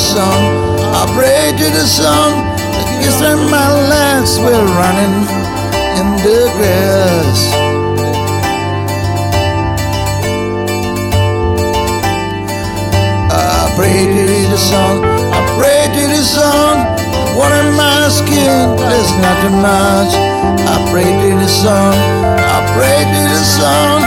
song. I pray to the song. The kiss and my legs were running in the grass. I pray to the song. I pray to the song. What in my skin? There's nothing much. I pray to the song. I pray to the song.